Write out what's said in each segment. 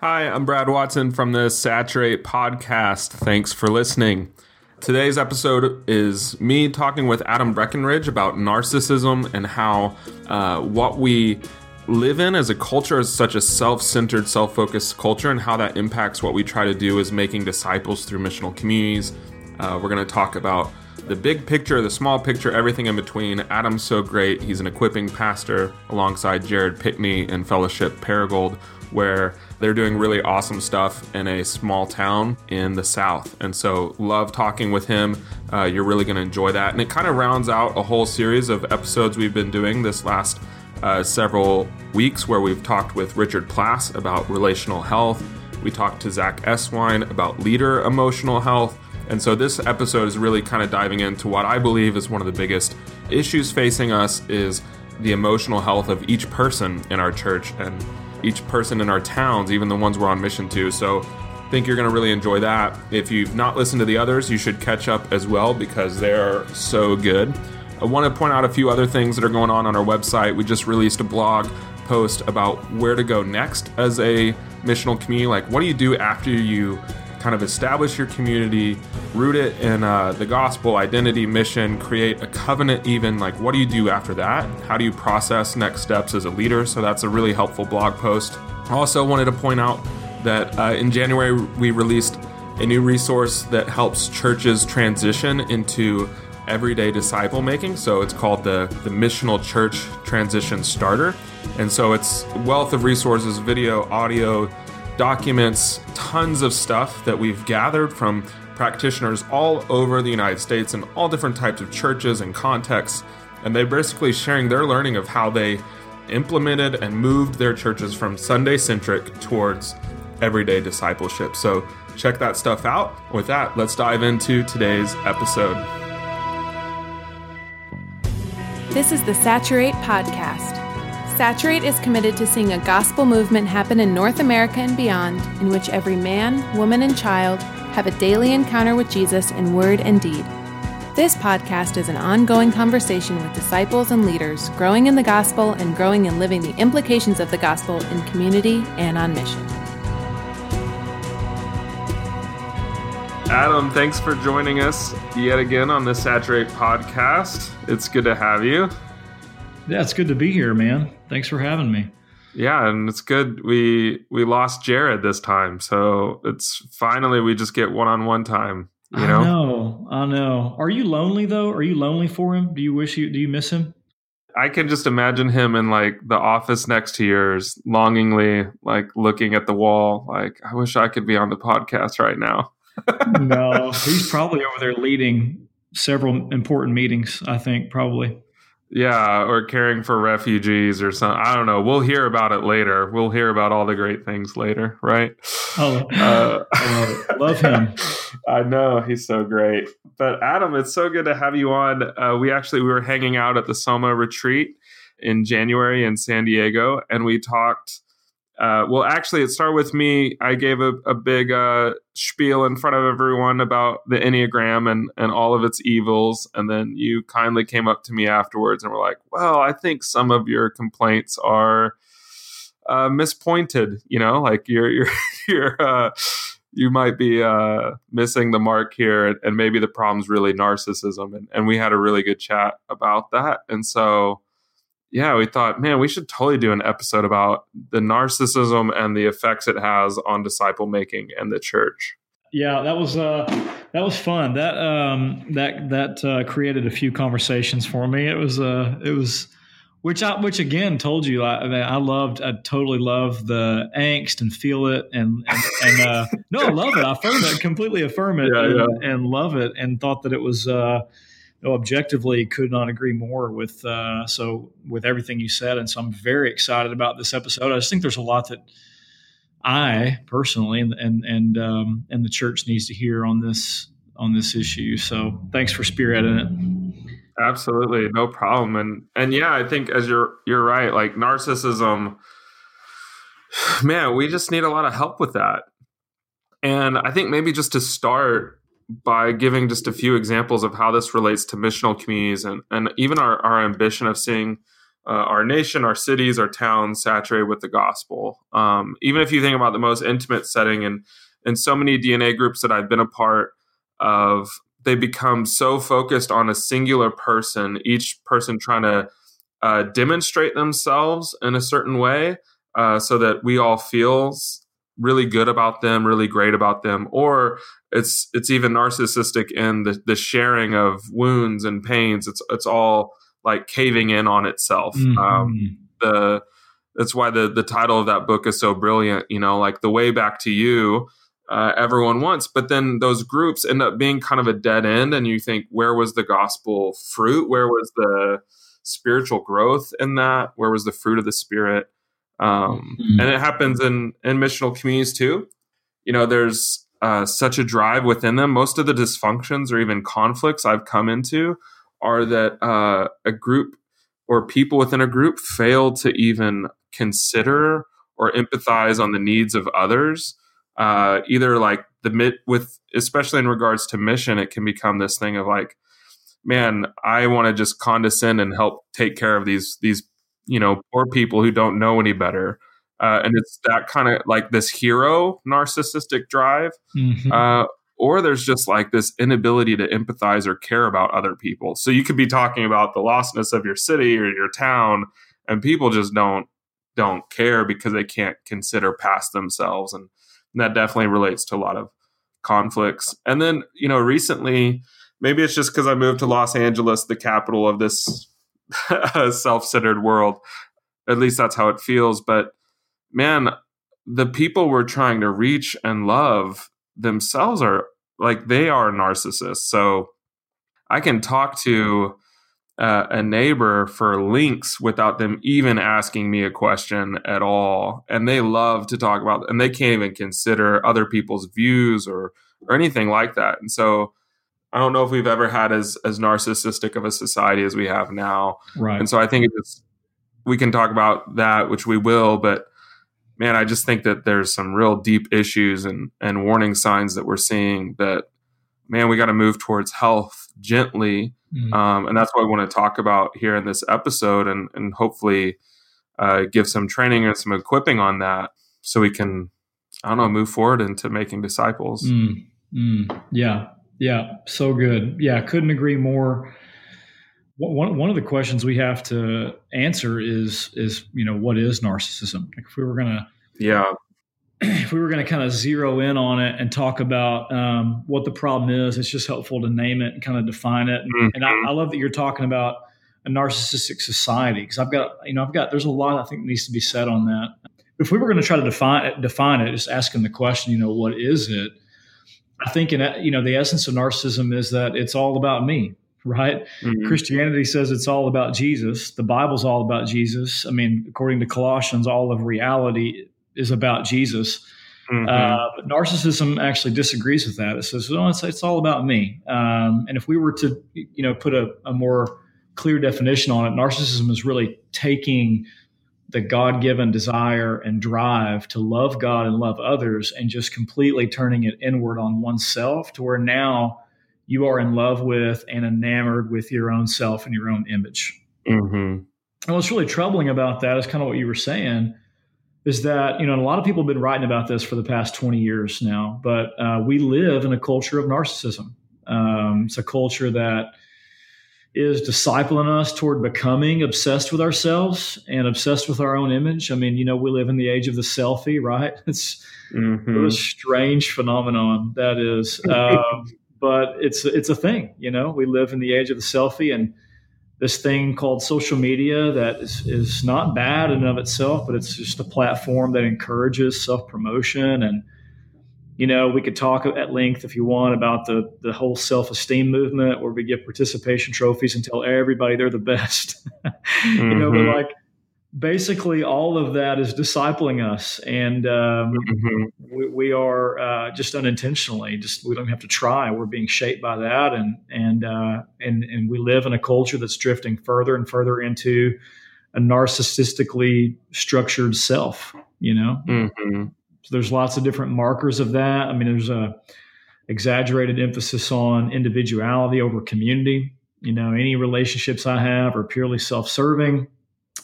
Hi, I'm Brad Watson from the Saturate podcast. Thanks for listening. Today's episode is me talking with Adam Breckenridge about narcissism and how uh, what we live in as a culture is such a self-centered, self-focused culture, and how that impacts what we try to do is making disciples through missional communities. Uh, we're going to talk about the big picture, the small picture, everything in between. Adam's so great. He's an equipping pastor alongside Jared Pickney and Fellowship Paragould, where they're doing really awesome stuff in a small town in the South. And so, love talking with him. Uh, you're really going to enjoy that. And it kind of rounds out a whole series of episodes we've been doing this last uh, several weeks where we've talked with Richard Plass about relational health. We talked to Zach Eswine about leader emotional health. And so this episode is really kind of diving into what I believe is one of the biggest issues facing us is the emotional health of each person in our church and each person in our towns, even the ones we're on mission to. So think you're going to really enjoy that. If you've not listened to the others, you should catch up as well because they're so good. I want to point out a few other things that are going on on our website. We just released a blog post about where to go next as a missional community. Like, what do you do after you kind of establish your community, root it in uh, the gospel, identity, mission, create a covenant, even like what do you do after that? How do you process next steps as a leader? So that's a really helpful blog post. I also wanted to point out that uh, in January we released a new resource that helps churches transition into everyday disciple making. So it's called the, the Missional Church Transition Starter. And so it's wealth of resources, video, audio, documents, tons of stuff that we've gathered from practitioners all over the United States and all different types of churches and contexts. And they're basically sharing their learning of how they implemented and moved their churches from Sunday centric towards everyday discipleship. So check that stuff out. With that, let's dive into today's episode. This is the Saturate Podcast. Saturate is committed to seeing a gospel movement happen in North America and beyond, in which every man, woman, and child have a daily encounter with Jesus in word and deed. This podcast is an ongoing conversation with disciples and leaders growing in the gospel and growing in living the implications of the gospel in community and on mission. Adam, thanks for joining us yet again on the Saturate podcast. It's good to have you. Yeah, it's good to be here, man. Thanks for having me. Yeah, and it's good we we lost Jared this time, so it's finally we just get one on one time. You know? I know, I know. Are you lonely though? Are you lonely for him? Do you wish you do you miss him? I can just imagine him in like the office next to yours, longingly like looking at the wall, like I wish I could be on the podcast right now. no, he's probably over there leading several important meetings. I think probably. Yeah, or caring for refugees or something. I don't know. We'll hear about it later. We'll hear about all the great things later, right? Oh, uh, love, love, him. I know he's so great. But Adam, it's so good to have you on. Uh, we actually we were hanging out at the Soma retreat in January in San Diego, and we talked uh, well, actually, it started with me. I gave a, a big uh, spiel in front of everyone about the Enneagram and, and all of its evils. And then you kindly came up to me afterwards and were like, well, I think some of your complaints are uh, mispointed. You know, like you're, you're, you're, uh, you might be uh, missing the mark here. And maybe the problem's really narcissism. And, and we had a really good chat about that. And so, yeah, we thought, man, we should totally do an episode about the narcissism and the effects it has on disciple making and the church. Yeah, that was uh, that was fun. That um, that that uh, created a few conversations for me. It was uh, it was which I which again told you I, I loved. I totally love the angst and feel it and and, and uh, no, I love it. I affirm it completely. Affirm it yeah, and, yeah. and, love it. And thought that it was. Uh, objectively could not agree more with uh, so with everything you said, and so I'm very excited about this episode. I just think there's a lot that I personally and and and um, and the church needs to hear on this on this issue. So thanks for spearheading it. Absolutely, no problem. And and yeah, I think as you're you're right. Like narcissism, man, we just need a lot of help with that. And I think maybe just to start, by giving just a few examples of how this relates to missional communities and, and even our, our ambition of seeing uh, our nation, our cities, our towns saturated with the gospel. Um, even if you think about the most intimate setting, and in so many DNA groups that I've been a part of, they become so focused on a singular person, each person trying to uh, demonstrate themselves in a certain way, uh, so that we all feel really good about them, really great about them, or it's it's even narcissistic in the, the sharing of wounds and pains. It's it's all like caving in on itself. Mm-hmm. Um, the that's why the the title of that book is so brilliant. You know, like the way back to you. Uh, everyone wants, but then those groups end up being kind of a dead end, and you think, where was the gospel fruit? Where was the spiritual growth in that? Where was the fruit of the spirit? Um, mm-hmm. And it happens in in missional communities too. You know, there's uh, such a drive within them. Most of the dysfunctions or even conflicts I've come into are that uh, a group or people within a group fail to even consider or empathize on the needs of others. Uh, either like the mid with, especially in regards to mission, it can become this thing of like, man, I want to just condescend and help take care of these these you know poor people who don't know any better. Uh, and it's that kind of like this hero narcissistic drive, mm-hmm. uh, or there's just like this inability to empathize or care about other people. So you could be talking about the lostness of your city or your town, and people just don't don't care because they can't consider past themselves, and, and that definitely relates to a lot of conflicts. And then you know recently, maybe it's just because I moved to Los Angeles, the capital of this self-centered world. At least that's how it feels. But man, the people we're trying to reach and love themselves are like they are narcissists. So I can talk to uh, a neighbor for links without them even asking me a question at all, and they love to talk about, and they can't even consider other people's views or or anything like that. And so I don't know if we've ever had as as narcissistic of a society as we have now. Right. And so I think it's we can talk about that, which we will, but man, I just think that there's some real deep issues and and warning signs that we're seeing that man, we got to move towards health gently, mm-hmm. um, and that's what we want to talk about here in this episode, and and hopefully uh, give some training and some equipping on that, so we can I don't know move forward into making disciples. Mm, mm, yeah, yeah, so good. Yeah, couldn't agree more one one of the questions we have to answer is is you know what is narcissism? Like if we were gonna yeah if we were going to kind of zero in on it and talk about um, what the problem is, it's just helpful to name it and kind of define it. Mm-hmm. And I, I, love that you're talking about a narcissistic society because I've got, you know, I've got, there's a lot I think needs to be said on that. If we were going to try to define it, define it, just asking the question, you know, what is it? I think, in, you know, the essence of narcissism is that it's all about me right? Mm-hmm. Christianity says it's all about Jesus. The Bible's all about Jesus. I mean, according to Colossians, all of reality is about Jesus. Mm-hmm. Uh, narcissism actually disagrees with that. It says, "Well, it's, it's all about me." Um, and if we were to, you know, put a, a more clear definition on it, narcissism is really taking the God given desire and drive to love God and love others and just completely turning it inward on oneself to where now you are in love with and enamored with your own self and your own image. Mm-hmm. And what's really troubling about that is kind of what you were saying is that, you know, a lot of people have been writing about this for the past 20 years now, but uh, we live in a culture of narcissism. Um, it's a culture that is discipling us toward becoming obsessed with ourselves and obsessed with our own image. I mean, you know, we live in the age of the selfie, right? It's mm-hmm. a strange phenomenon that is. Um, but it's it's a thing. You know, we live in the age of the selfie and this thing called social media that is, is not bad in and of itself, but it's just a platform that encourages self promotion. And, you know, we could talk at length if you want about the, the whole self esteem movement where we give participation trophies and tell everybody they're the best. mm-hmm. You know, but mm-hmm. like basically all of that is discipling us and um, mm-hmm. we, we, are uh, just unintentionally just we don't have to try we're being shaped by that and and uh, and and we live in a culture that's drifting further and further into a narcissistically structured self you know mm-hmm. So there's lots of different markers of that i mean there's a exaggerated emphasis on individuality over community you know any relationships i have are purely self-serving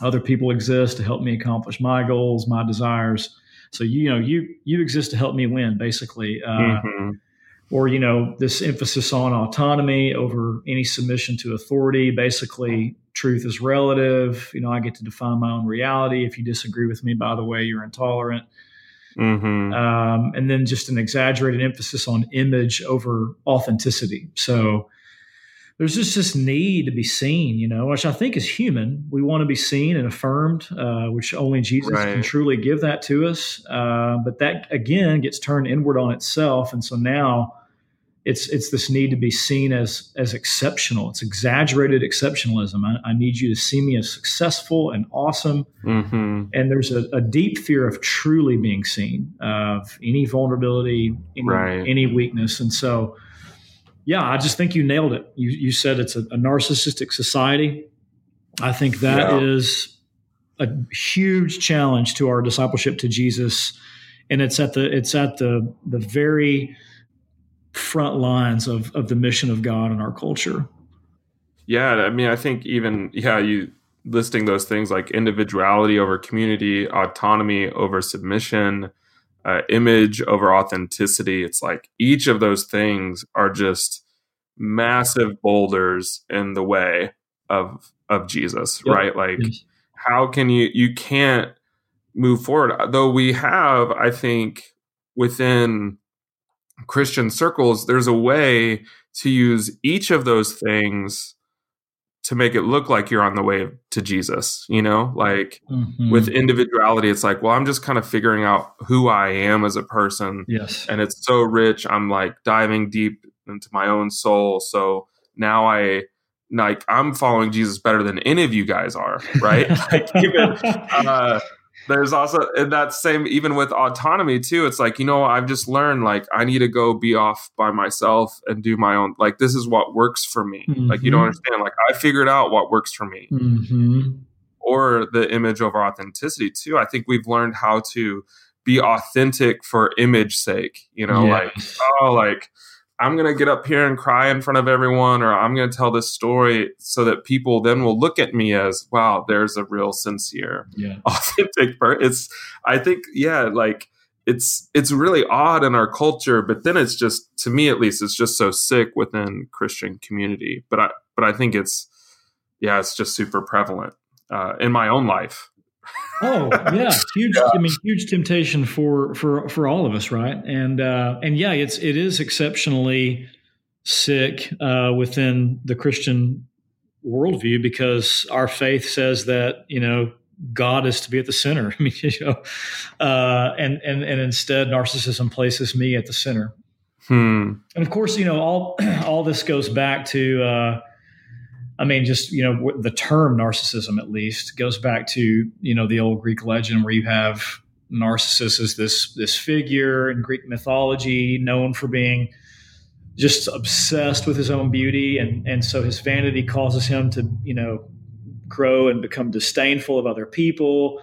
other people exist to help me accomplish my goals, my desires. So you know, you you exist to help me win, basically. Uh, mm-hmm. Or you know, this emphasis on autonomy over any submission to authority. Basically, truth is relative. You know, I get to define my own reality. If you disagree with me, by the way, you're intolerant. Mm-hmm. Um, and then just an exaggerated emphasis on image over authenticity. So there's just this need to be seen, you know, which I think is human. We want to be seen and affirmed, uh, which only Jesus right. can truly give that to us. Uh, but that again gets turned inward on itself, and so now it's it's this need to be seen as as exceptional. It's exaggerated exceptionalism. I, I need you to see me as successful and awesome. Mm-hmm. And there's a, a, deep fear of truly being seen, of any vulnerability, any, right. any weakness, and so yeah, I just think you nailed it. You, you said it's a, a narcissistic society. I think that yeah. is a huge challenge to our discipleship to Jesus, and it's at the it's at the the very front lines of of the mission of God in our culture. Yeah, I mean, I think even yeah, you listing those things like individuality over community, autonomy over submission, uh, image over authenticity. It's like each of those things are just massive boulders in the way of of Jesus, yep. right? Like, how can you you can't move forward? Though we have, I think, within Christian circles, there's a way to use each of those things to make it look like you're on the way to Jesus, you know? Like mm-hmm. with individuality, it's like, well, I'm just kind of figuring out who I am as a person. Yes. And it's so rich. I'm like diving deep into my own soul. So now I like I'm following Jesus better than any of you guys are, right? like even uh, there's also in that same even with autonomy too it's like you know i've just learned like i need to go be off by myself and do my own like this is what works for me mm-hmm. like you don't mm-hmm. understand like i figured out what works for me mm-hmm. or the image over authenticity too i think we've learned how to be authentic for image sake you know yes. like oh like I'm going to get up here and cry in front of everyone, or I'm going to tell this story so that people then will look at me as, wow, there's a real sincere, yeah. authentic person. It's, I think, yeah, like it's, it's really odd in our culture, but then it's just, to me at least, it's just so sick within Christian community. But I, but I think it's, yeah, it's just super prevalent uh, in my own life oh yeah, huge. Yeah. I mean, huge temptation for for for all of us, right? And uh, and yeah, it's it is exceptionally sick uh, within the Christian worldview because our faith says that you know God is to be at the center. I mean, you know, uh, and and and instead, narcissism places me at the center. Hmm. And of course, you know, all all this goes back to uh, I mean, just you know, the term narcissism at least goes back to you know the old Greek legend where you have Narcissus as this this figure in Greek mythology known for being just obsessed with his own beauty, and and so his vanity causes him to you know grow and become disdainful of other people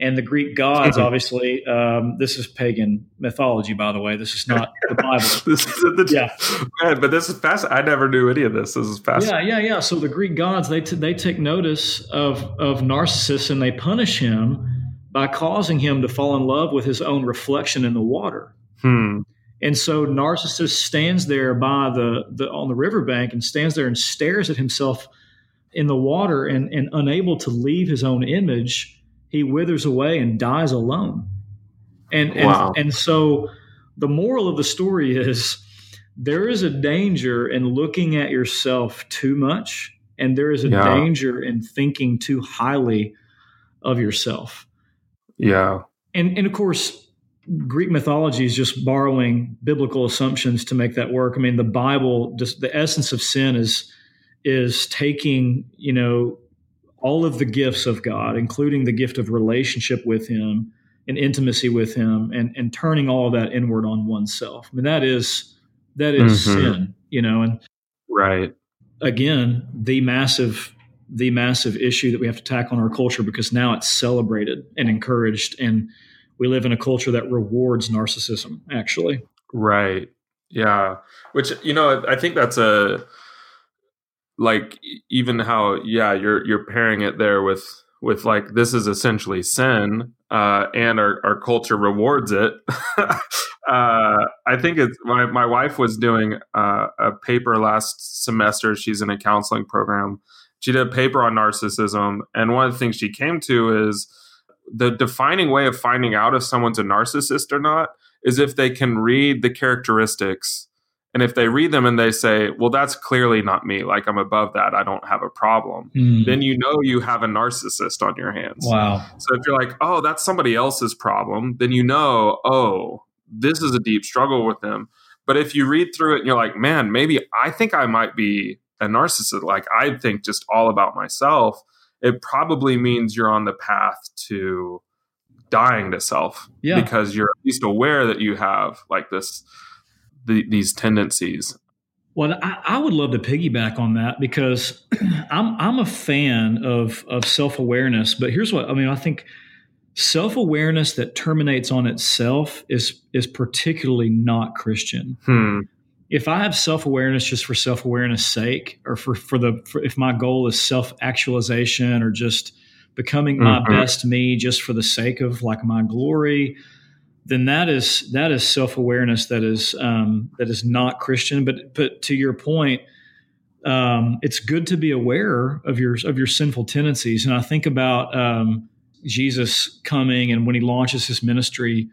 and the Greek gods, obviously, um, this is pagan mythology, by the way. This is not the Bible. this is the, yeah, man, but this is fast. I never knew any of this. This is fast. Yeah, yeah, yeah. So the Greek gods they t- they take notice of of Narcissus and they punish him by causing him to fall in love with his own reflection in the water. Hmm. And so Narcissus stands there by the, the on the riverbank and stands there and stares at himself in the water and, and unable to leave his own image he withers away and dies alone. And and, wow. and so the moral of the story is there is a danger in looking at yourself too much, and there is a yeah. danger in thinking too highly of yourself. Yeah. And and of course, Greek mythology is just borrowing biblical assumptions to make that work. I mean, the Bible, just the essence of sin is is taking, you know, all of the gifts of God, including the gift of relationship with Him and intimacy with Him, and and turning all of that inward on oneself. I mean, that is that is mm-hmm. sin, you know. And right again, the massive the massive issue that we have to tackle in our culture because now it's celebrated and encouraged, and we live in a culture that rewards narcissism. Actually, right? Yeah, which you know, I think that's a like even how yeah you're you're pairing it there with with like this is essentially sin uh, and our, our culture rewards it. Uh, i think it's my, my wife was doing uh, a paper last semester. She's in a counseling program. She did a paper on narcissism and one of the things she came to is the defining way of finding out if someone's a narcissist or not is if they can read the characteristics and if they read them and they say, well, that's clearly not me, like I'm above that, I don't have a problem, mm. then you know you have a narcissist on your hands. Wow. So if you're like, oh, that's somebody else's problem, then you know, oh, this is a deep struggle with them. But if you read through it and you're like, man, maybe I think I might be a narcissist, like I think just all about myself, it probably means you're on the path to dying to self yeah. because you're at least aware that you have like this the, these tendencies. Well, I, I, would love to piggyback on that because I'm I'm a fan of of self awareness. But here's what I mean. I think self awareness that terminates on itself is is particularly not Christian. Hmm. If I have self awareness just for self awareness sake, or for for the for, if my goal is self actualization or just becoming my mm-hmm. best me just for the sake of like my glory then that is that is self awareness that is um, that is not Christian. But but to your point, um, it's good to be aware of your of your sinful tendencies. And I think about um, Jesus coming and when he launches his ministry,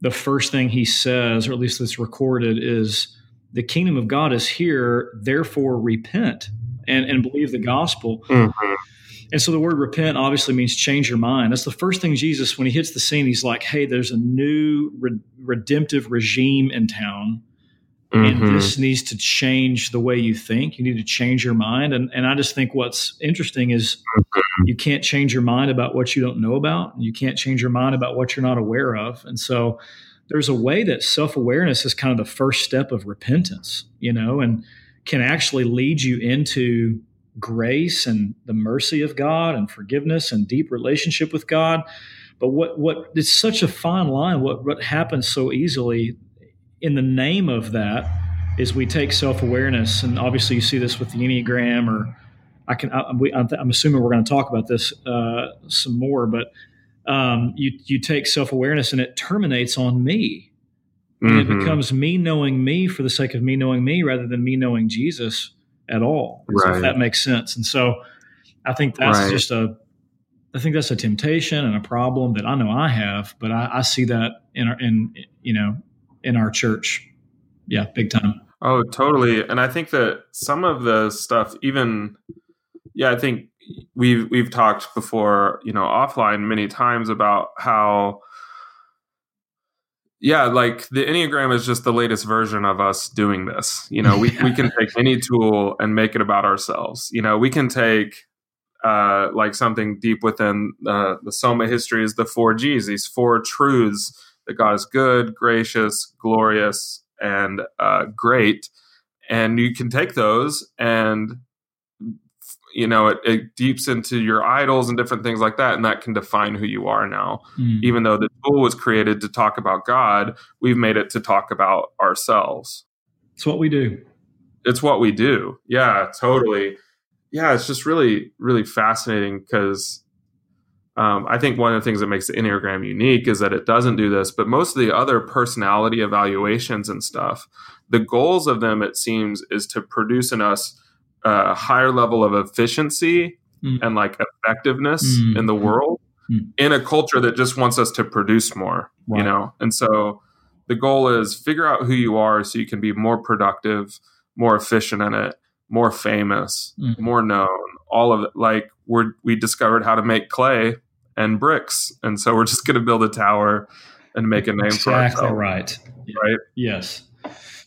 the first thing he says, or at least that's recorded, is the kingdom of God is here. Therefore, repent and and believe the gospel. Mm-hmm. And so the word repent obviously means change your mind. That's the first thing Jesus, when he hits the scene, he's like, hey, there's a new re- redemptive regime in town. Mm-hmm. And this needs to change the way you think. You need to change your mind. And, and I just think what's interesting is mm-hmm. you can't change your mind about what you don't know about. You can't change your mind about what you're not aware of. And so there's a way that self awareness is kind of the first step of repentance, you know, and can actually lead you into grace and the mercy of God and forgiveness and deep relationship with God. But what what it's such a fine line. What what happens so easily in the name of that is we take self awareness, and obviously you see this with the Enneagram, or I can I, am assuming we're going to talk about this uh, some more, but um, you you take self awareness and it terminates on me. And mm-hmm. it becomes me knowing me for the sake of me knowing me rather than me knowing Jesus at all. Right. So if that makes sense. And so I think that's right. just a I think that's a temptation and a problem that I know I have, but I, I see that in our in you know in our church. Yeah, big time. Oh, totally. And I think that some of the stuff, even yeah, I think we've we've talked before, you know, offline many times about how yeah, like the Enneagram is just the latest version of us doing this. You know, we, we can take any tool and make it about ourselves. You know, we can take uh, like something deep within uh, the Soma history is the four G's, these four truths that God is good, gracious, glorious, and uh, great. And you can take those and you know it, it, deeps into your idols and different things like that and that can define who you are now. Mm. even though the tool was created to talk about god we've made it to talk about ourselves. It's what we do. It's what we do. Yeah totally. Yeah it's just really really fascinating because um, i think one of the things that makes the enneagram unique is that it doesn't do this but most of the other personality evaluations and stuff the goals of them it seems is to produce in us a higher level of efficiency mm. and like effectiveness mm. in the world mm. in a culture that just wants us to produce more wow. you know and so the goal is figure out who you are so you can be more productive more efficient in it more famous mm. more known all of it like we're we discovered how to make clay and bricks and so we're just going to build a tower and make a name exactly for ourselves right right yes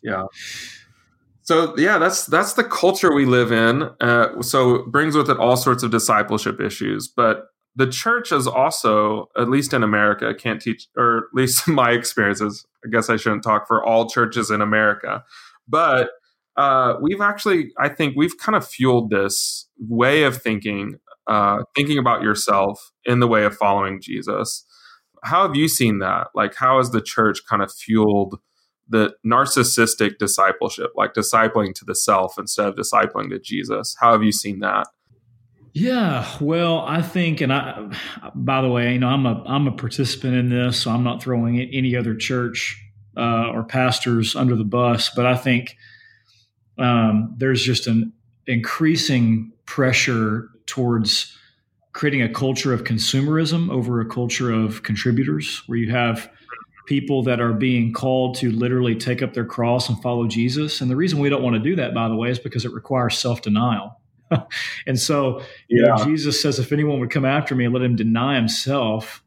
yeah so yeah, that's that's the culture we live in. Uh, so brings with it all sorts of discipleship issues. But the church is also, at least in America, can't teach, or at least in my experiences. I guess I shouldn't talk for all churches in America, but uh, we've actually, I think, we've kind of fueled this way of thinking, uh, thinking about yourself in the way of following Jesus. How have you seen that? Like, how has the church kind of fueled? The narcissistic discipleship, like discipling to the self instead of discipling to Jesus. How have you seen that? Yeah, well, I think, and I, by the way, you know, I'm a I'm a participant in this, so I'm not throwing any other church uh, or pastors under the bus, but I think um, there's just an increasing pressure towards creating a culture of consumerism over a culture of contributors, where you have people that are being called to literally take up their cross and follow Jesus. And the reason we don't want to do that, by the way, is because it requires self denial. and so, yeah. know, Jesus says, if anyone would come after me, let him deny himself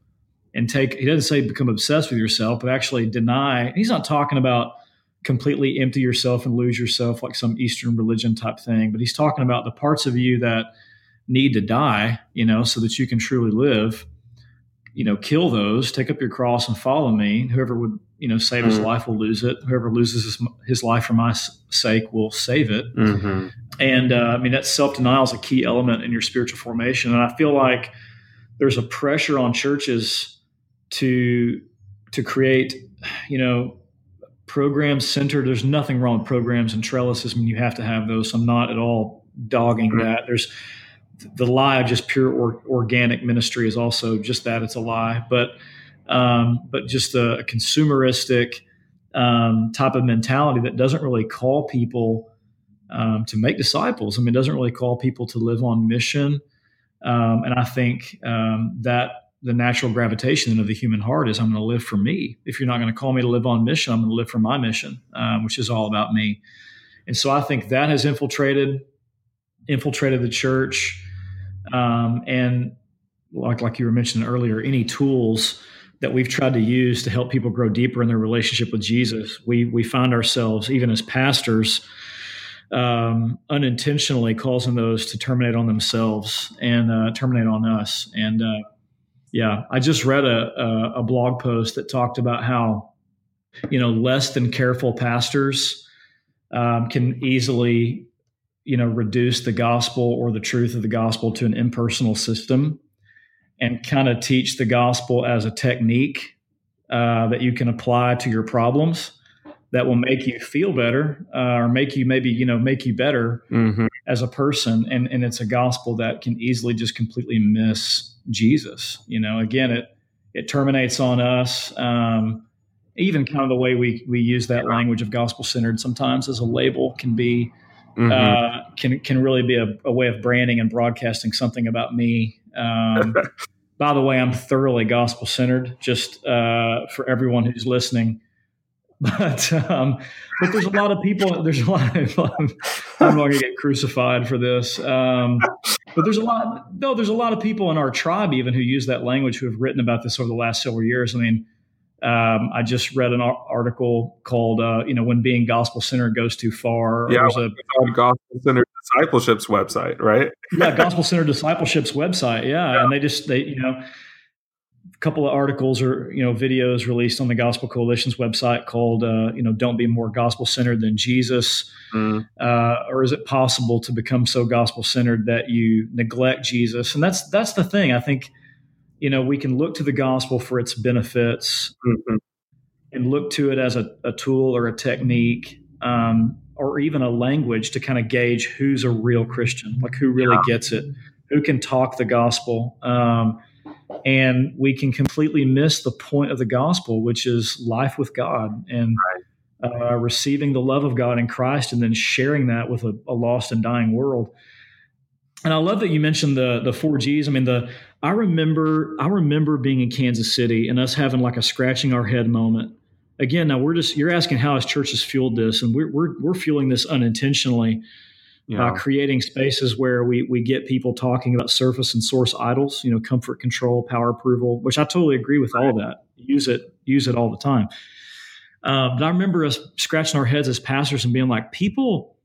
and take, he doesn't say become obsessed with yourself, but actually deny. He's not talking about completely empty yourself and lose yourself like some Eastern religion type thing, but he's talking about the parts of you that need to die, you know, so that you can truly live. You know, kill those, take up your cross and follow me. Whoever would, you know, save his mm-hmm. life will lose it. Whoever loses his, his, life for my sake will save it. Mm-hmm. And uh, I mean, that self denial is a key element in your spiritual formation. And I feel like there's a pressure on churches to to create, you know, programs centered. There's nothing wrong with programs and trellises. I mean, you have to have those. I'm not at all dogging mm-hmm. that. There's the lie of just pure or, organic ministry is also just that. It's a lie, but um, but just a, consumeristic um, type of mentality that doesn't really call people um, to make disciples. I mean, it doesn't really call people to live on mission. Um, and I think um, that the natural gravitation of the human heart is I'm going to live for me. If you're not going to call me to live on mission, I'm going to live for my mission, um, which is all about me. And so I think that has infiltrated infiltrated the church. Um, and like like you were mentioning earlier, any tools that we've tried to use to help people grow deeper in their relationship with Jesus, we we find ourselves even as pastors um, unintentionally causing those to terminate on themselves and uh, terminate on us. And uh, yeah, I just read a, a, a blog post that talked about how you know less than careful pastors um, can easily you know reduce the gospel or the truth of the gospel to an impersonal system and kind of teach the gospel as a technique uh, that you can apply to your problems that will make you feel better uh, or make you maybe you know make you better mm-hmm. as a person. And and it's a gospel that can easily just completely miss jesus you know? Again it it terminates on us um, even kind of the way we we use that language of gospel centered sometimes as a label can be mm-hmm. uh, can can really be a, a, way of branding and broadcasting something about me um, by the way i'm thoroughly gospel centered just uh, for everyone who's listening but um, but there's a lot of people. There's a lot of I'm not going to get crucified for this. Um, but there's a lot. No, there's a lot of people in our tribe even who use that language who have written about this over the last several years. I mean, um, I just read an article called uh, you know when being gospel centered goes too far. Yeah, there's a gospel centered discipleships website, right? yeah, gospel centered discipleships website. Yeah. yeah, and they just they you know a couple of articles or you know videos released on the Gospel Coalition's website called uh, you know "Don't be more gospel centered than Jesus," mm. uh, or is it possible to become so gospel centered that you neglect Jesus? And that's that's the thing. I think you know we can look to the gospel for its benefits mm-hmm. and look to it as a, a tool or a technique. Um, or even a language to kind of gauge who's a real Christian, like who really yeah. gets it, who can talk the gospel. Um, and we can completely miss the point of the gospel, which is life with God and uh, receiving the love of God in Christ, and then sharing that with a, a, lost and dying world. And I love that you mentioned the the four G's. I mean, the I remember I remember being in Kansas City and us having like a scratching our head moment. Again, now we're just you're asking how has churches fueled this, and we're we're, we're fueling this unintentionally yeah. uh, creating spaces where we we get people talking about surface and source idols, you know, comfort, control, power, approval, which I totally agree with all that. Use it, use it all the time. Uh, but I remember us scratching our heads as pastors and being like, people,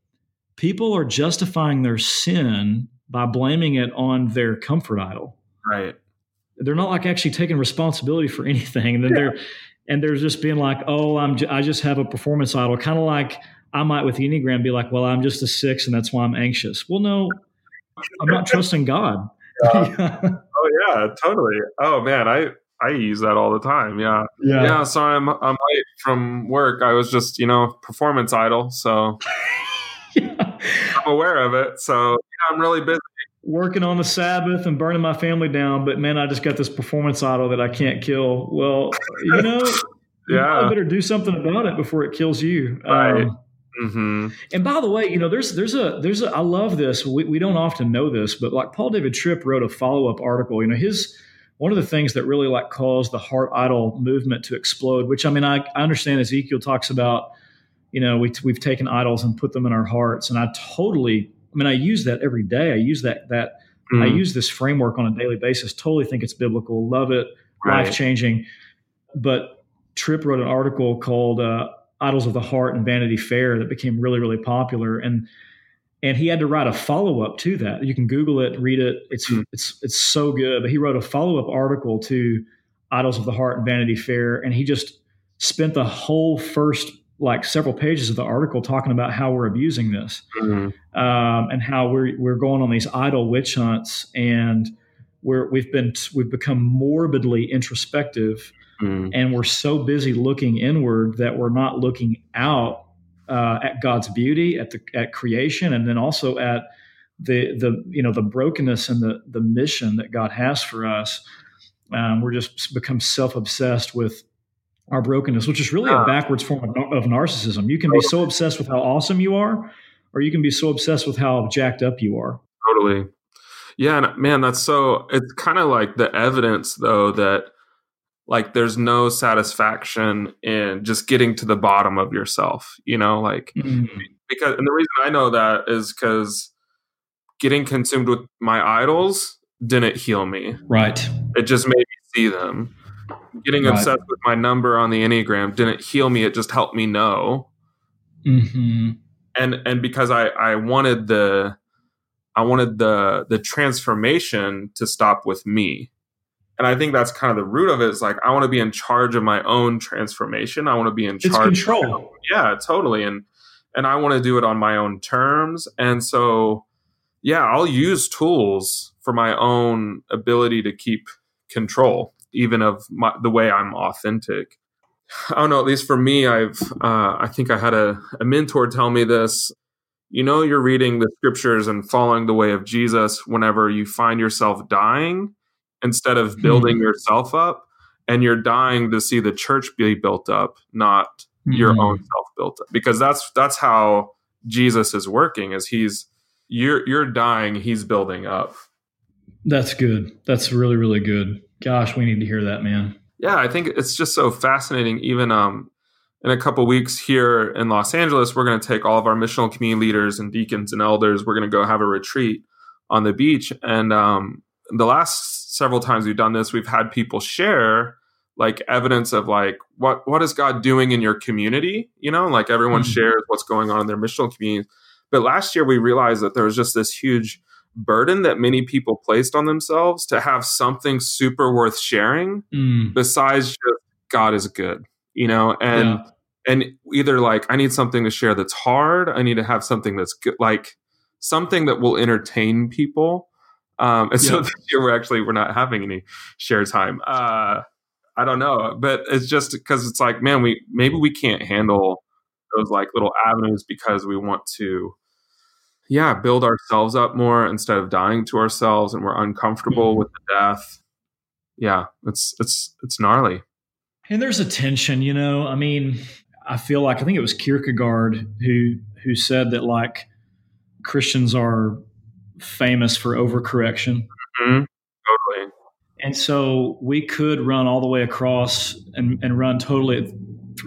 people are justifying their sin by blaming it on their comfort idol. Right. They're not like actually taking responsibility for anything, and then yeah. they're and they're just being like, "Oh, I'm j- I just have a performance idol," kind of like I might with the Enneagram be like, well, I'm just a six and that's why I'm anxious. Well, no, I'm not trusting God. Yeah. oh yeah, totally. Oh man, I I use that all the time. Yeah. Yeah. Yeah. So I'm I'm late from work. I was just, you know, performance idol. So yeah. I'm aware of it. So yeah, I'm really busy. Working on the Sabbath and burning my family down, but man, I just got this performance idol that I can't kill. Well, you know, yeah, you better do something about it before it kills you. Right. Um, mm-hmm. And by the way, you know, there's there's a there's a I love this. We we don't often know this, but like Paul David Tripp wrote a follow up article. You know, his one of the things that really like caused the heart idol movement to explode. Which I mean, I, I understand Ezekiel talks about. You know, we we've taken idols and put them in our hearts, and I totally I mean, I use that every day. I use that that mm. I use this framework on a daily basis. Totally think it's biblical. Love it. Right. Life changing. But Tripp wrote an article called uh, "Idols of the Heart" and Vanity Fair that became really really popular and. And he had to write a follow up to that. You can Google it, read it. It's mm. it's it's so good. But he wrote a follow up article to Idols of the Heart and Vanity Fair, and he just spent the whole first like several pages of the article talking about how we're abusing this mm-hmm. um, and how we're we're going on these idol witch hunts and we're we've been we've become morbidly introspective mm-hmm. and we're so busy looking inward that we're not looking out uh, at God's beauty at the at creation and then also at the the you know the brokenness and the the mission that God has for us. Um, we're just become self obsessed with our brokenness, which is really a backwards form of, of narcissism. You can be so obsessed with how awesome you are, or you can be so obsessed with how jacked up you are. Totally. Yeah, and man, that's so. It's kind of like the evidence, though, that like there's no satisfaction in just getting to the bottom of yourself. You know, like mm-hmm. because and the reason I know that is because getting consumed with my idols didn't heal me. Right. It just made me see them getting right. obsessed with my number on the enneagram didn't heal me it just helped me know. Mm-hmm. and and because i i wanted the i wanted the the transformation to stop with me. And i think that's kind of the root of it is like i want to be in charge of my own transformation. I want to be in charge it's control. yeah totally. And and i want to do it on my own terms. And so yeah i'll use tools for my own ability to keep control even of my, the way I'm authentic. I don't know. At least for me, I've uh, I think I had a, a mentor tell me this. You know, you're reading the scriptures and following the way of Jesus whenever you find yourself dying instead of hmm. building mm-hmm. yourself up, and you're dying to see the church be built up, not mm-hmm. your own self built up. Because that's that's how Jesus is working. Is he's you're you're dying, he's building up. That's good. That's really really good. Gosh, we need to hear that, man. Yeah, I think it's just so fascinating. Even um, in a couple weeks here in Los Angeles, we're going to take all of our missional community leaders and deacons and elders. We're going to go have a retreat on the beach. And um, the last several times we've done this, we've had people share like evidence of like what what is God doing in your community? You know, like everyone mm-hmm. shares what's going on in their missional community. But last year we realized that there was just this huge burden that many people placed on themselves to have something super worth sharing mm. besides just God is good, you know, and yeah. and either like I need something to share that's hard, I need to have something that's good, like something that will entertain people. Um, and so this year we're actually we're not having any share time. Uh, I don't know, but it's just because it's like, man, we maybe we can't handle those like little avenues because we want to yeah, build ourselves up more instead of dying to ourselves and we're uncomfortable mm-hmm. with the death. Yeah, it's it's it's gnarly. And there's a tension, you know. I mean, I feel like I think it was Kierkegaard who who said that like Christians are famous for overcorrection. Mm-hmm. Totally. And so we could run all the way across and, and run totally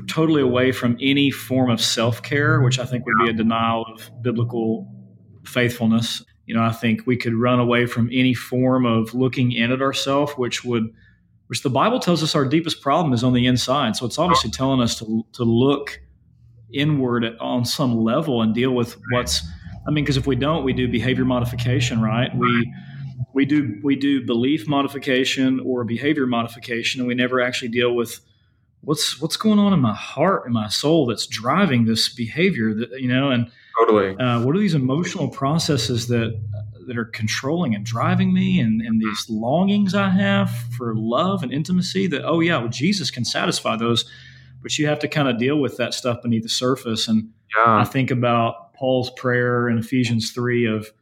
totally away from any form of self care, which I think would be a denial of biblical faithfulness. You know, I think we could run away from any form of looking in at ourselves, which would, which the Bible tells us our deepest problem is on the inside. So it's obviously telling us to to look inward at, on some level and deal with what's. I mean, because if we don't, we do behavior modification, right? We we do we do belief modification or behavior modification, and we never actually deal with what's what's going on in my heart and my soul that's driving this behavior that you know and Totally. Uh, what are these emotional processes that that are controlling and driving me, and, and these longings I have for love and intimacy? That oh yeah, well Jesus can satisfy those, but you have to kind of deal with that stuff beneath the surface. And yeah. I think about Paul's prayer in Ephesians three of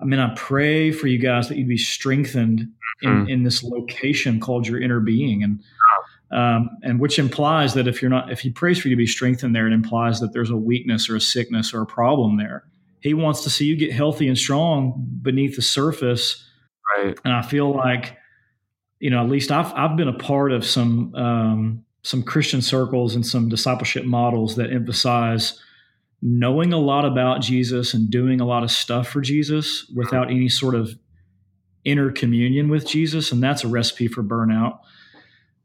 I mean, I pray for you guys that you'd be strengthened in, mm. in this location called your inner being. And, um, and which implies that if you're not, if he prays for you to be strengthened there, it implies that there's a weakness or a sickness or a problem there. He wants to see you get healthy and strong beneath the surface. Right. And I feel like, you know, at least I've, I've been a part of some, um, some Christian circles and some discipleship models that emphasize knowing a lot about Jesus and doing a lot of stuff for Jesus without any sort of inner communion with Jesus. And that's a recipe for burnout.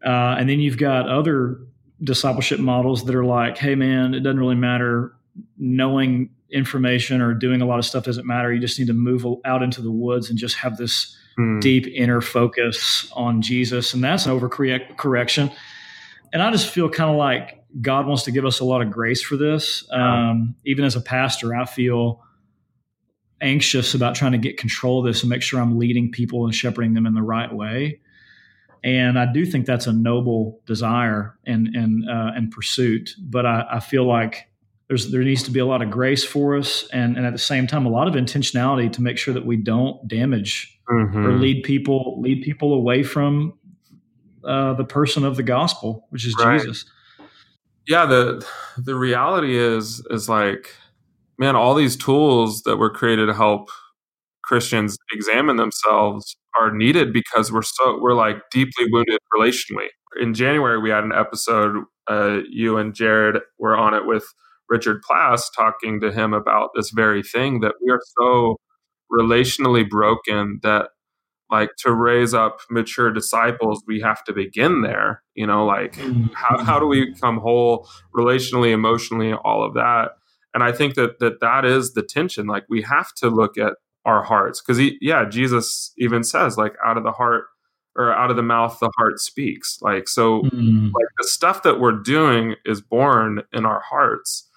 Uh, and then you've got other discipleship models that are like, hey, man, it doesn't really matter knowing information or doing a lot of stuff doesn't matter. You just need to move out into the woods and just have this mm. deep inner focus on Jesus. And that's an overcorrection. And I just feel kind of like God wants to give us a lot of grace for this. Um, even as a pastor, I feel anxious about trying to get control of this and make sure I'm leading people and shepherding them in the right way. And I do think that's a noble desire and and uh, and pursuit. But I, I feel like there's there needs to be a lot of grace for us, and and at the same time, a lot of intentionality to make sure that we don't damage mm-hmm. or lead people lead people away from uh, the person of the gospel, which is right. Jesus yeah the the reality is is like man all these tools that were created to help christians examine themselves are needed because we're so we're like deeply wounded relationally. In january we had an episode uh, you and jared were on it with richard plass talking to him about this very thing that we are so relationally broken that like to raise up mature disciples we have to begin there you know like how, how do we become whole relationally emotionally all of that? And i think that that that is the tension. Like we have to look at our hearts because he yeah jesus even says like out of the heart or out of the mouth the heart speaks like so mm. like the stuff that we're doing is born in our hearts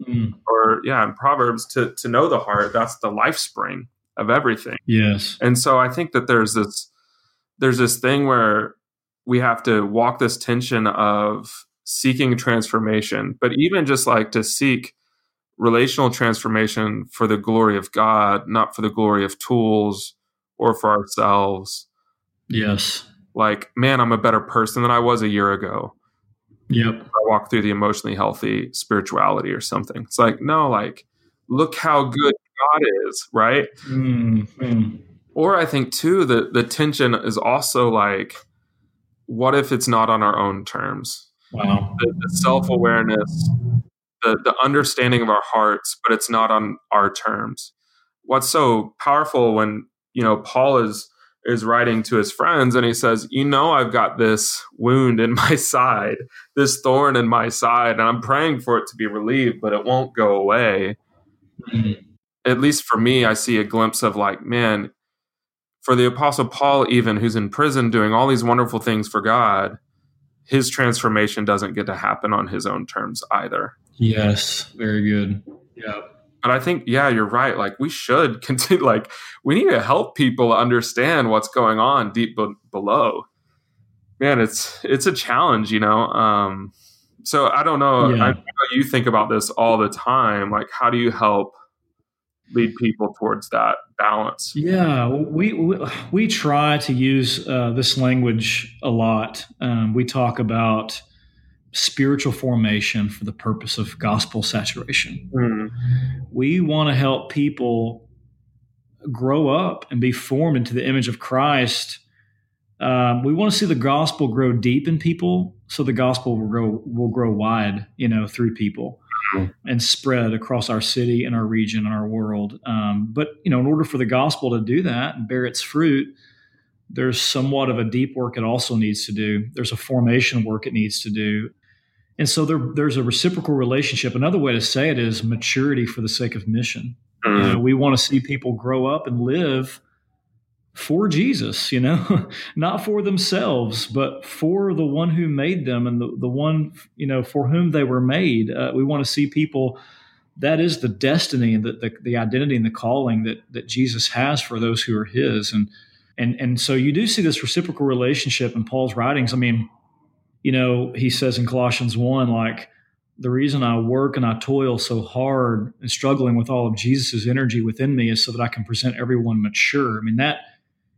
mm. or yeah in proverbs to to know the heart that's the life spring of everything. Yes. And so I think that there's this there's this thing where we have to walk this tension of seeking transformation, but even just like to seek relational transformation for the glory of God, not for the glory of tools or for ourselves. Yes. Like, man, I'm a better person than I was a year ago. Yep. I walk through the emotionally healthy spirituality or something. It's like, no, like, look how good God is, right? Mm-hmm. Or I think too the the tension is also like, what if it's not on our own terms? Wow. The, the self awareness, the the understanding of our hearts, but it's not on our terms. What's so powerful when you know Paul is is writing to his friends and he says, You know, I've got this wound in my side, this thorn in my side, and I'm praying for it to be relieved, but it won't go away. Mm-hmm at least for me, I see a glimpse of like, man, for the Apostle Paul, even who's in prison doing all these wonderful things for God, his transformation doesn't get to happen on his own terms either. Yes, very good. Yeah. But I think, yeah, you're right. Like, we should continue, like, we need to help people understand what's going on deep be- below. Man, it's it's a challenge, you know. Um, so I don't know. Yeah. I know you think about this all the time. Like, how do you help lead people towards that balance? Yeah, we we, we try to use uh, this language a lot. Um, we talk about spiritual formation for the purpose of gospel saturation. Mm. We want to help people grow up and be formed into the image of Christ. Um, we want to see the gospel grow deep in people, so the gospel will grow will grow wide, you know, through people and spread across our city and our region and our world. Um, but you know, in order for the gospel to do that and bear its fruit, there's somewhat of a deep work it also needs to do. There's a formation work it needs to do. And so there, there's a reciprocal relationship. Another way to say it is maturity for the sake of mission. Mm-hmm. You know, we want to see people grow up and live for Jesus, you know, not for themselves, but for the one who made them and the, the one, you know, for whom they were made. Uh, we want to see people, that is the destiny and the, the, the, identity and the calling that, that Jesus has for those who are his. And, and, and so you do see this reciprocal relationship in Paul's writings. I mean, you know, he says in Colossians 1, like, the reason I work and I toil so hard and struggling with all of Jesus's energy within me is so that I can present everyone mature. I mean that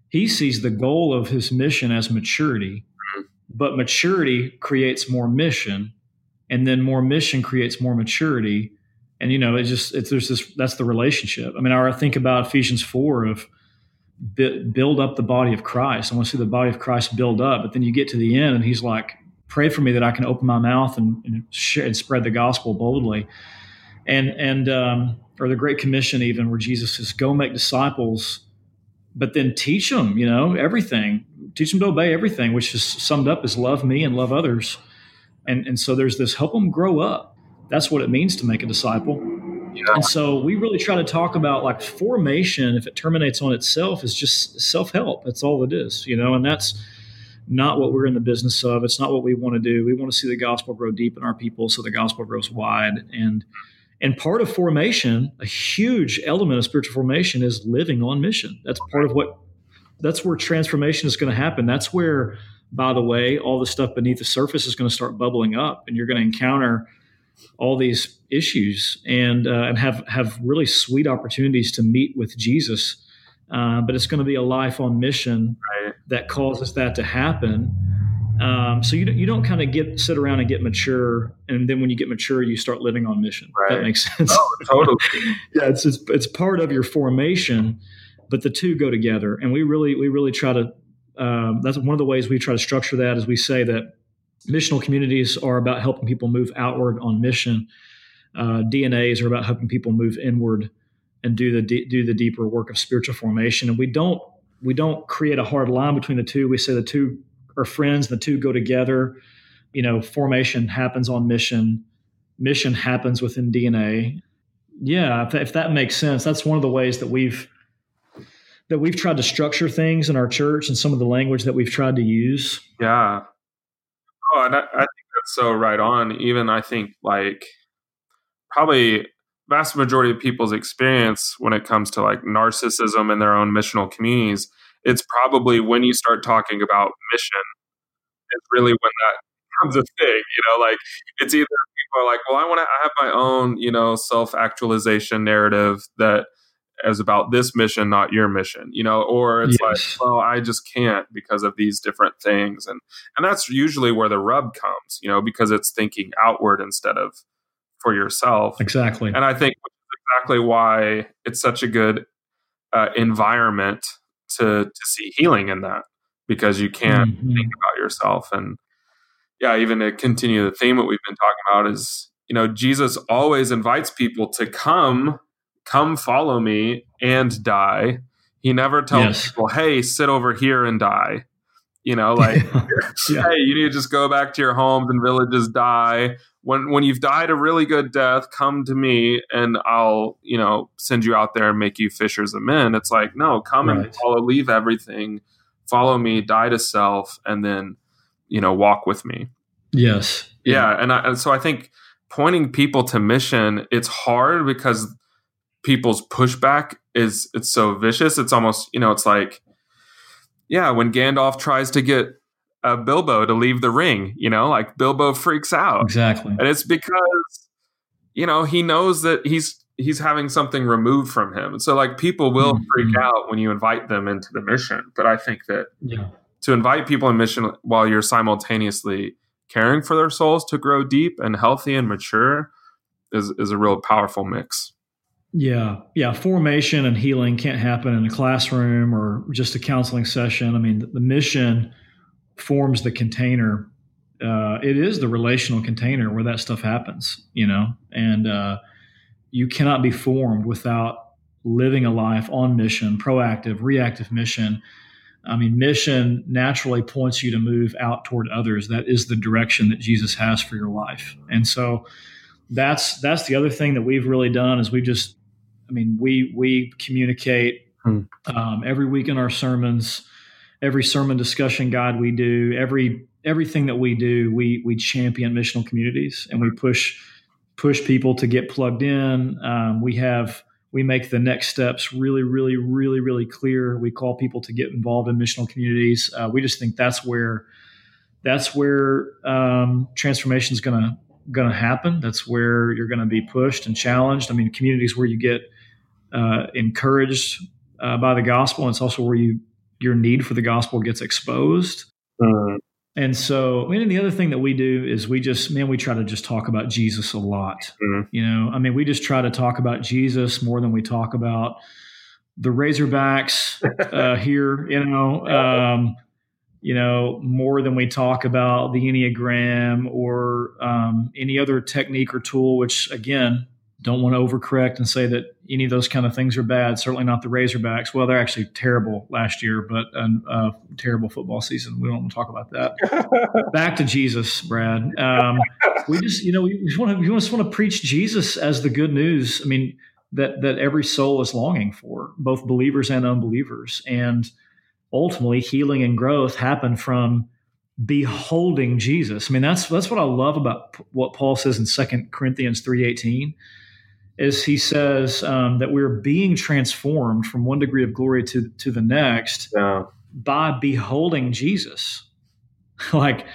he sees the goal of his mission as maturity, mm-hmm. but maturity creates more mission, and then more mission creates more maturity. And you know, it's just it's there's this that's the relationship. I mean, I think about Ephesians four of build up the body of Christ. I want to see the body of Christ build up, but then you get to the end, and he's like, pray for me that I can open my mouth and, and, share, and spread the gospel boldly. And and um, or the Great Commission, even where Jesus says, "Go make disciples," but then teach them, you know, everything. Teach them to obey everything, which is summed up as love me and love others. And and so there's this help them grow up. That's what it means to make a disciple. Yeah. And so we really try to talk about like formation. If it terminates on itself, is just self help. That's all it is, you know. And that's not what we're in the business of. It's not what we want to do. We want to see the gospel grow deep in our people so the gospel grows wide. And and part of formation, a huge element of spiritual formation is living on mission. That's part of what that's where transformation is going to happen. That's where, by the way, all the stuff beneath the surface is going to start bubbling up, and you're going to encounter all these issues and uh, and have have really sweet opportunities to meet with Jesus uh, but it's going to be a life on mission right. that causes that to happen. Um, so you don't, you don't kind of get sit around and get mature, and then when you get mature, you start living on mission. Right. That makes sense. Oh, totally. yeah, it's, it's it's part of your formation, but the two go together, and we really we really try to. Um, that's one of the ways we try to structure that. Is we say that missional communities are about helping people move outward on mission. Uh, DNAs are about helping people move inward and do the do the deeper work of spiritual formation. And we don't we don't create a hard line between the two. We say the two are friends, the two go together. You know, formation happens on mission, mission happens within DNA. Yeah, if, if that makes sense, that's one of the ways that we've that we've tried to structure things in our church and some of the language that we've tried to use. Yeah. Oh, and I, I think that's so right on. Even I think like probably vast majority of people's experience when it comes to like narcissism in their own missional communities, it's probably when you start talking about mission, it's really when that becomes a thing. You know, like it's either people are like, well, I want to I have my own, you know, self actualization narrative that is about this mission, not your mission, you know, or it's yes. like, well, I just can't because of these different things. And and that's usually where the rub comes, you know, because it's thinking outward instead of for yourself. Exactly. And I think exactly why it's such a good uh, environment to to see healing in that because you can mm-hmm. think about yourself and yeah, even to continue the theme that we've been talking about is you know Jesus always invites people to come come follow me and die. He never tells yes. people, "Hey, sit over here and die." You know, like, yeah. hey, you need to just go back to your homes and villages, die. When when you've died a really good death, come to me and I'll, you know, send you out there and make you fishers of men. It's like, no, come right. and follow, leave everything, follow me, die to self, and then, you know, walk with me. Yes. Yeah, yeah. and, I, and so I think pointing people to mission, it's hard because people's pushback is it's so vicious. It's almost, you know, it's like yeah, when Gandalf tries to get uh, Bilbo to leave the ring, you know, like Bilbo freaks out. Exactly. And it's because, you know, he knows that he's he's having something removed from him. So like people will mm-hmm. freak out when you invite them into the mission. But I think that yeah. to invite people in mission while you're simultaneously caring for their souls to grow deep and healthy and mature is is a real powerful mix. Yeah, yeah. Formation and healing can't happen in a classroom or just a counseling session. I mean, the, mission forms the container. Uh, it is the relational container where that stuff happens, you know, and uh, you cannot be formed without living a life on mission, proactive, reactive mission. I mean, mission naturally points you to move out toward others. That is the direction that Jesus has for your life, and so that's that's the other thing that we've really done is we've just I mean, we we communicate hmm. um, every week in our sermons, every sermon discussion guide we do, every everything that we do, we we champion missional communities and we push push people to get plugged in. Um, we have we make the next steps really, really, really, really clear. We call people to get involved in missional communities. Uh, we just think that's where that's where um, transformation is going to going to happen. That's where you're going to be pushed and challenged. I mean, communities where you get uh, encouraged uh, by the gospel, and it's also where you your need for the gospel gets exposed. Mm. And so, I mean, the other thing that we do is we just, man, we try to just talk about Jesus a lot. Mm. You know, I mean, we just try to talk about Jesus more than we talk about the Razorbacks uh, here. You know, um, you know, more than we talk about the Enneagram or um, any other technique or tool, which again, don't want to overcorrect and say that any of those kind of things are bad. Certainly not the Razorbacks. Well, they're actually terrible last year, but a uh, terrible football season. We don't want to talk about that. Back to Jesus, Brad. Um, we just, you know, we just want to, we just want to preach Jesus as the good news. I mean, that that every soul is longing for, both believers and unbelievers, and ultimately healing and growth happen from beholding Jesus. I mean, that's that's what I love about what Paul says in Second Corinthians three eighteen, is he says um, that we're being transformed from one degree of glory to to the next yeah. by beholding Jesus. like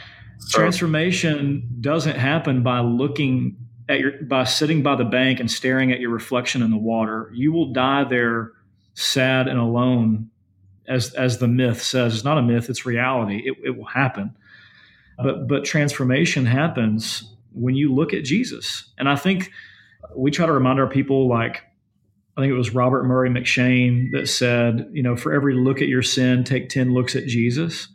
transformation doesn't happen by looking at your by sitting by the bank and staring at your reflection in the water. You will die there sad and alone as as the myth says. It's not a myth; it's reality. It, it will happen. But but transformation happens when you look at Jesus, and I think we try to remind our people like. I think it was Robert Murray M'Cheyne that said, you know, for every look at your sin, take 10 looks at Jesus.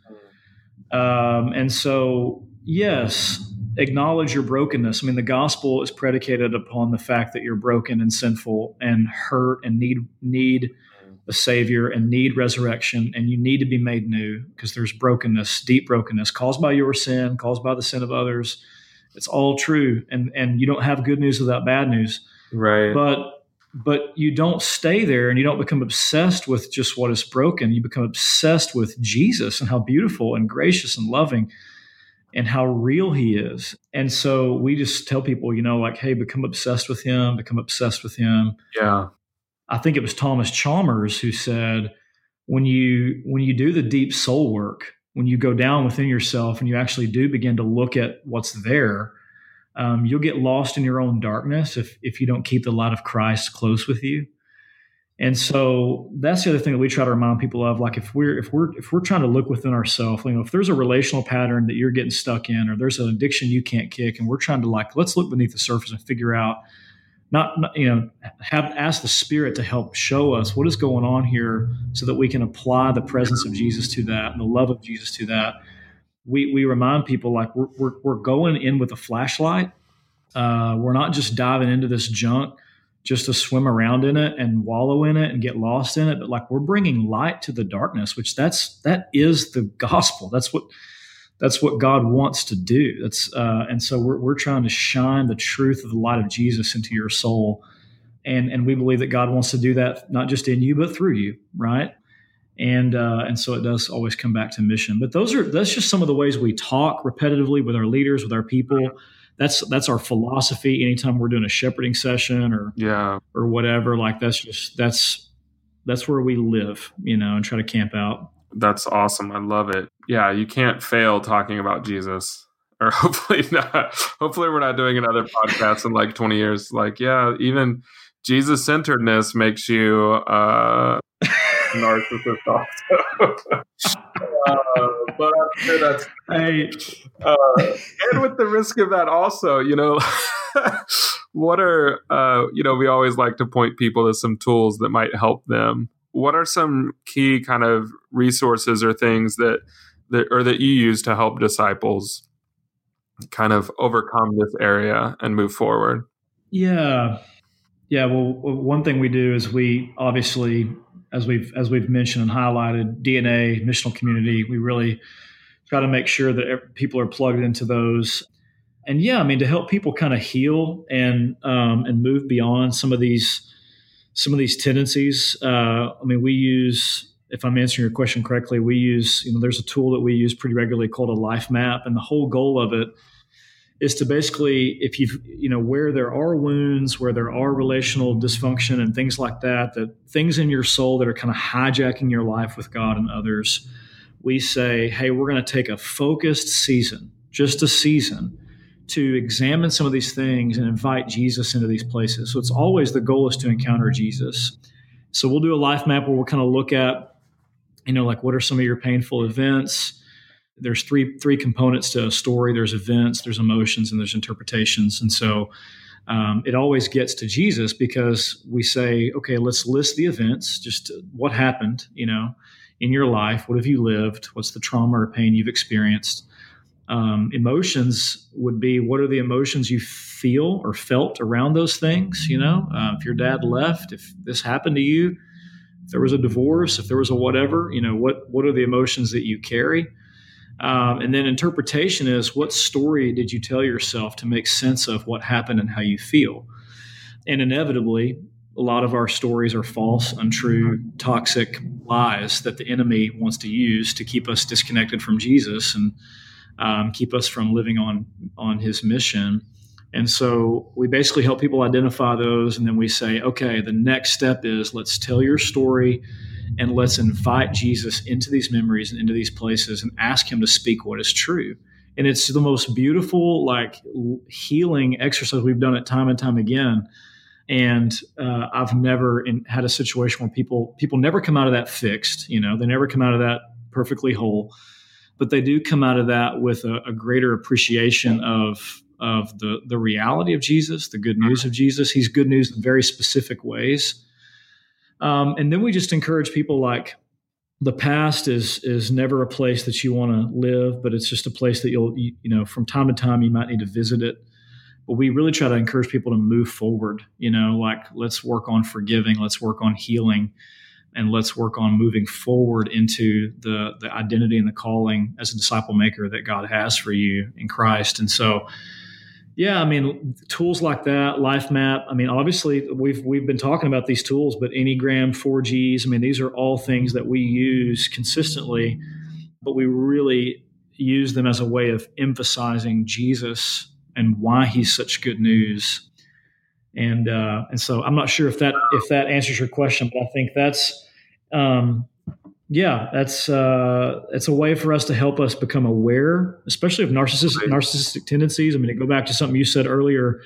Um, and so, yes, acknowledge your brokenness. I mean, the gospel is predicated upon the fact that you're broken and sinful and hurt and need need a savior and need resurrection and you need to be made new because there's brokenness deep brokenness caused by your sin caused by the sin of others it's all true and and you don't have good news without bad news. Right. But but you don't stay there and you don't become obsessed with just what is broken. You become obsessed with jesus and how beautiful and gracious and loving and how real he is. And so we just tell people you know like hey become obsessed with him become obsessed with him. Yeah. I think it was Thomas Chalmers who said, when you when you do the deep soul work, when you go down within yourself and you actually do begin to look at what's there, um, you'll get lost in your own darkness if if you don't keep the light of Christ close with you. And so that's the other thing that we try to remind people of. Like if we're if we're if we're trying to look within ourselves, you know, if there's a relational pattern that you're getting stuck in, or there's an addiction you can't kick, and we're trying to like let's look beneath the surface and figure out not, not, you know have ask the spirit to help show us what is going on here so that we can apply the presence of jesus to that and the love of jesus to that. We we remind people like we're, we're, we're going in with a flashlight. Uh, we're not just diving into this junk just to swim around in it and wallow in it and get lost in it but like we're bringing light to the darkness which that's that is the gospel. That's what that's what God wants to do. That's uh, and so we're we're trying to shine the truth of the light of Jesus into your soul, and and we believe that God wants to do that not just in you but through you, right? And uh, and so it does always come back to mission. But those are that's just some of the ways we talk repetitively with our leaders, with our people. That's that's our philosophy. Anytime we're doing a shepherding session or yeah or whatever, like that's just that's that's where we live, you know, and try to camp out. That's awesome. I love it. Yeah, you can't fail talking about Jesus. Or hopefully not. Hopefully we're not doing another podcast in like 20 years. Like, yeah, even Jesus centeredness makes you uh narcissist also. uh, but I'm sure that's hey. Uh, and with the risk of that also, you know, what are uh, you know, we always like to point people to some tools that might help them what are some key kind of resources or things that that or that you use to help disciples kind of overcome this area and move forward? Yeah. Yeah, well one thing we do is we obviously as we've as we've mentioned and highlighted DNA missional community, we really try to make sure that people are plugged into those and yeah, I mean to help people kind of heal and um, and move beyond some of these some of these tendencies. Uh, I mean, we use, if I'm answering your question correctly, we use, you know, there's a tool that we use pretty regularly called a life map. And the whole goal of it is to basically, if you've, you know, where there are wounds, where there are relational dysfunction and things like that, that things in your soul that are kind of hijacking your life with God and others, we say, hey, we're going to take a focused season, just a season, to examine some of these things and invite Jesus into these places. So it's always the goal is to encounter Jesus. So we'll do a life map where we'll kind of look at, you know, like what are some of your painful events? There's three three components to a story. There's events, there's emotions, and there's interpretations. And so um, it always gets to Jesus because we say, okay, let's list the events, just what happened, you know, in your life. What have you lived? What's the trauma or pain you've experienced? Um, emotions would be what are the emotions you feel or felt around those things? You know, uh, if your dad left, if this happened to you, if there was a divorce, if there was a whatever, you know, what what are the emotions that you carry? Um, and then interpretation is what story did you tell yourself to make sense of what happened and how you feel? And inevitably, a lot of our stories are false, untrue, toxic lies that the enemy wants to use to keep us disconnected from Jesus and um, keep us from living on on His mission. And so we basically help people identify those, and then we say, okay, the next step is let's tell your story and let's invite Jesus into these memories and into these places and ask him to speak what is true. And it's the most beautiful, like healing exercise we've done it time and time again. And uh, I've never in, had a situation where people people never come out of that fixed. You know, they never come out of that perfectly whole, but they do come out of that with a, a greater appreciation of of the the reality of Jesus, the good news of Jesus. He's good news in very specific ways um, and then we just encourage people like the past is is never a place that you want to live, but it's just a place that you'll you, you know from time to time you might need to visit it. But we really try to encourage people to move forward. You know, like let's work on forgiving, let's work on healing, and let's work on moving forward into the the identity and the calling as a disciple maker that God has for you in Christ. And so yeah, I mean, tools like that, Life Map. I mean, obviously, we've we've been talking about these tools, but Enneagram, 4Gs. I mean, these are all things that we use consistently, but we really use them as a way of emphasizing Jesus and why he's such good news. And uh, and so, I'm not sure if that if that answers your question, but I think that's um, yeah, that's uh, it's a way for us to help us become aware, especially of narcissistic narcissistic tendencies. I mean, to go back to something you said earlier,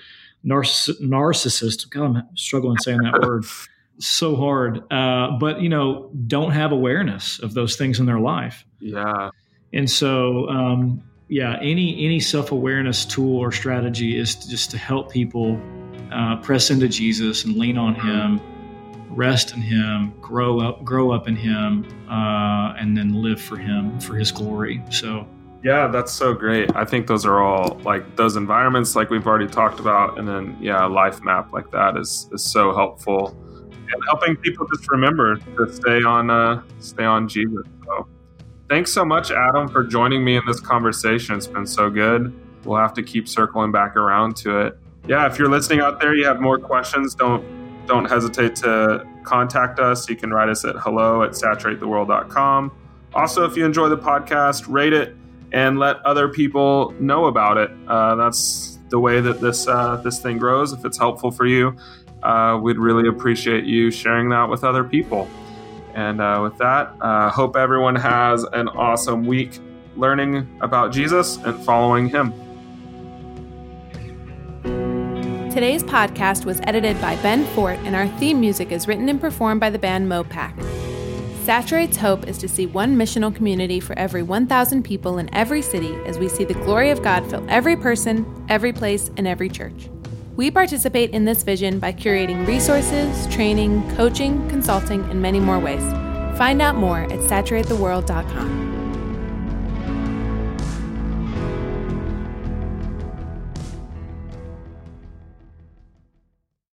narciss- narcissist. God, I'm struggling saying that word. So hard, uh, but you know, don't have awareness of those things in their life. Yeah, and so um, yeah, any any self awareness tool or strategy is to, just to help people uh, press into Jesus and lean on Him rest in Him, grow up, grow up in Him, uh, and then live for Him for His glory. So. Yeah, that's so great. I think those are all like those environments, like we've already talked about, and then yeah, a life map like that is is so helpful, and helping people just remember to stay on uh, stay on Jesus. So, thanks so much, Adam, for joining me in this conversation. It's been so good. We'll have to keep circling back around to it. Yeah, if you're listening out there, you have more questions, don't don't hesitate to contact us. You can write us at hello at saturatetheworld.com. Also, if you enjoy the podcast, rate it and let other people know about it. Uh, that's the way that this uh, this thing grows. If it's helpful for you, uh, we'd really appreciate you sharing that with other people. And uh, with that, uh, hope everyone has an awesome week learning about Jesus and following Him. Today's podcast was edited by Ben Fort, and our theme music is written and performed by the band Mopac. Saturate's hope is to see one missional community for every 1,000 people in every city as we see the glory of God fill every person, every place, and every church. We participate in this vision by curating resources, training, coaching, consulting, and many more ways. Find out more at saturatetheworld.com.